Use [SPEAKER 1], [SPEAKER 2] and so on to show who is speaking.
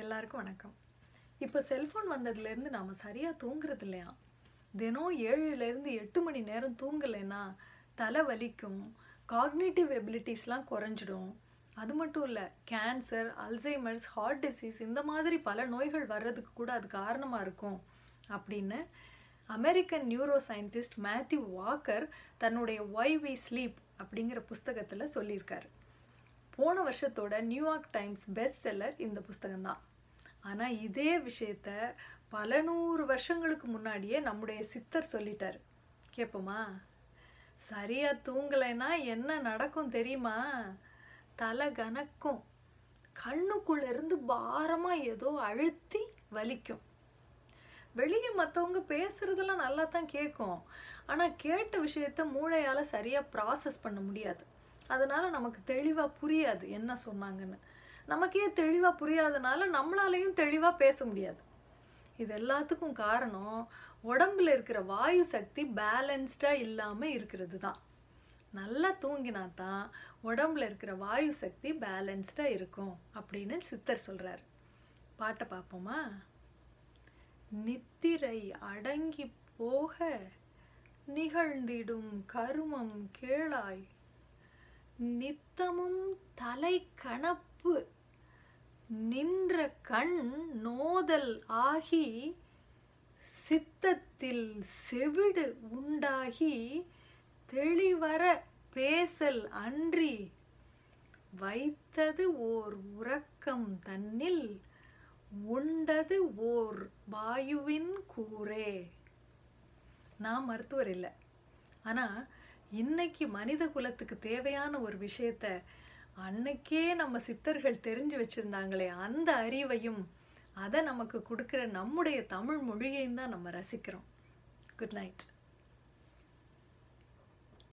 [SPEAKER 1] எல்லாருக்கும் வணக்கம். இப்போ செல்ஃபோன் வந்ததுலேருந்து நாம் சரியாக தூங்குறது இல்லையா? தினம் ஏழுலேருந்து எட்டு மணி நேரம் தூங்கலைன்னா தலை வலிக்கும் காக்னேட்டிவ் எபிலிட்டிஸ்லாம் குறைஞ்சிடும். அது மட்டும் இல்லை கேன்சர் அல்சைமர்ஸ் ஹார்ட் டிசீஸ் இந்த மாதிரி பல நோய்கள் வர்றதுக்கு கூட அது காரணமாக இருக்கும் அப்படின்னு American neuro scientist Matthew Walker தன்னுடைய ஒய் வி ஸ்லீப் அப்படிங்கிற புஸ்தகத்தில் சொல்லியிருக்காரு. போன வருஷத்தோட நியூயார்க் டைம்ஸ் பெஸ்ட் செல்லர் இந்த புஸ்தகம் தான் ஆனால் இதே விஷயத்த பல நூறு வருஷங்களுக்கு முன்னாடியே நம்முடைய சித்தர் சொல்லிட்டார். கேட்போமா சரியாக தூங்கலைன்னா என்ன நடக்கும் தெரியுமா? தலை கனக்கும் கண்ணுக்குள்ளேருந்து பாரமாக ஏதோ அழுத்தி வலிக்கும். வெளியே மற்றவங்க பேசுகிறதெல்லாம் நல்லா தான் கேட்கும் ஆனால் கேட்ட விஷயத்த மூளையால் சரியாக ப்ராசஸ் பண்ண முடியாது. அதனால் நமக்கு தெளிவாக புரியாது என்ன சொன்னாங்கன்னு. நமக்கே தெளிவாக புரியாதனால நம்மளாலையும் தெளிவாக பேச முடியாது. இது எல்லாத்துக்கும் காரணம் உடம்புல இருக்கிற வாயு சக்தி பேலன்ஸ்டாக இல்லாமல் இருக்கிறது தான் நல்லா தூங்கினா தான் உடம்புல இருக்கிற வாயு சக்தி பேலன்ஸ்டாக இருக்கும் அப்படின்னு சித்தர் சொல்கிறார் பாட்டை பார்ப்போமா? நித்திரை அடங்கி போக நிகழ்ந்திடும் கருமம் கேளாய் நித்தமும் தலை கணப்பு நின்ற கண் நோதல் ஆகி சித்தத்தில் செவிடு உண்டாகி தெளிவர பேசல் அன்றி வைத்தது ஓர் உறக்கம் தன்னில் உண்டது ஓர் வாயுவின் கூரே நான் மருத்துவர் இல்லை. ஆனால் இன்னைக்கு மனித குலத்துக்கு தேவையான ஒரு விஷயத்த அன்னைக்கே நம்ம சித்தர்கள் தெரிஞ்சு வச்சிருந்தாங்களே அந்த அறிவையும் அதை நமக்கு கொடுக்குற நம்முடைய தமிழ் மொழியையும் தான் நம்ம ரசிக்கிறோம். Good night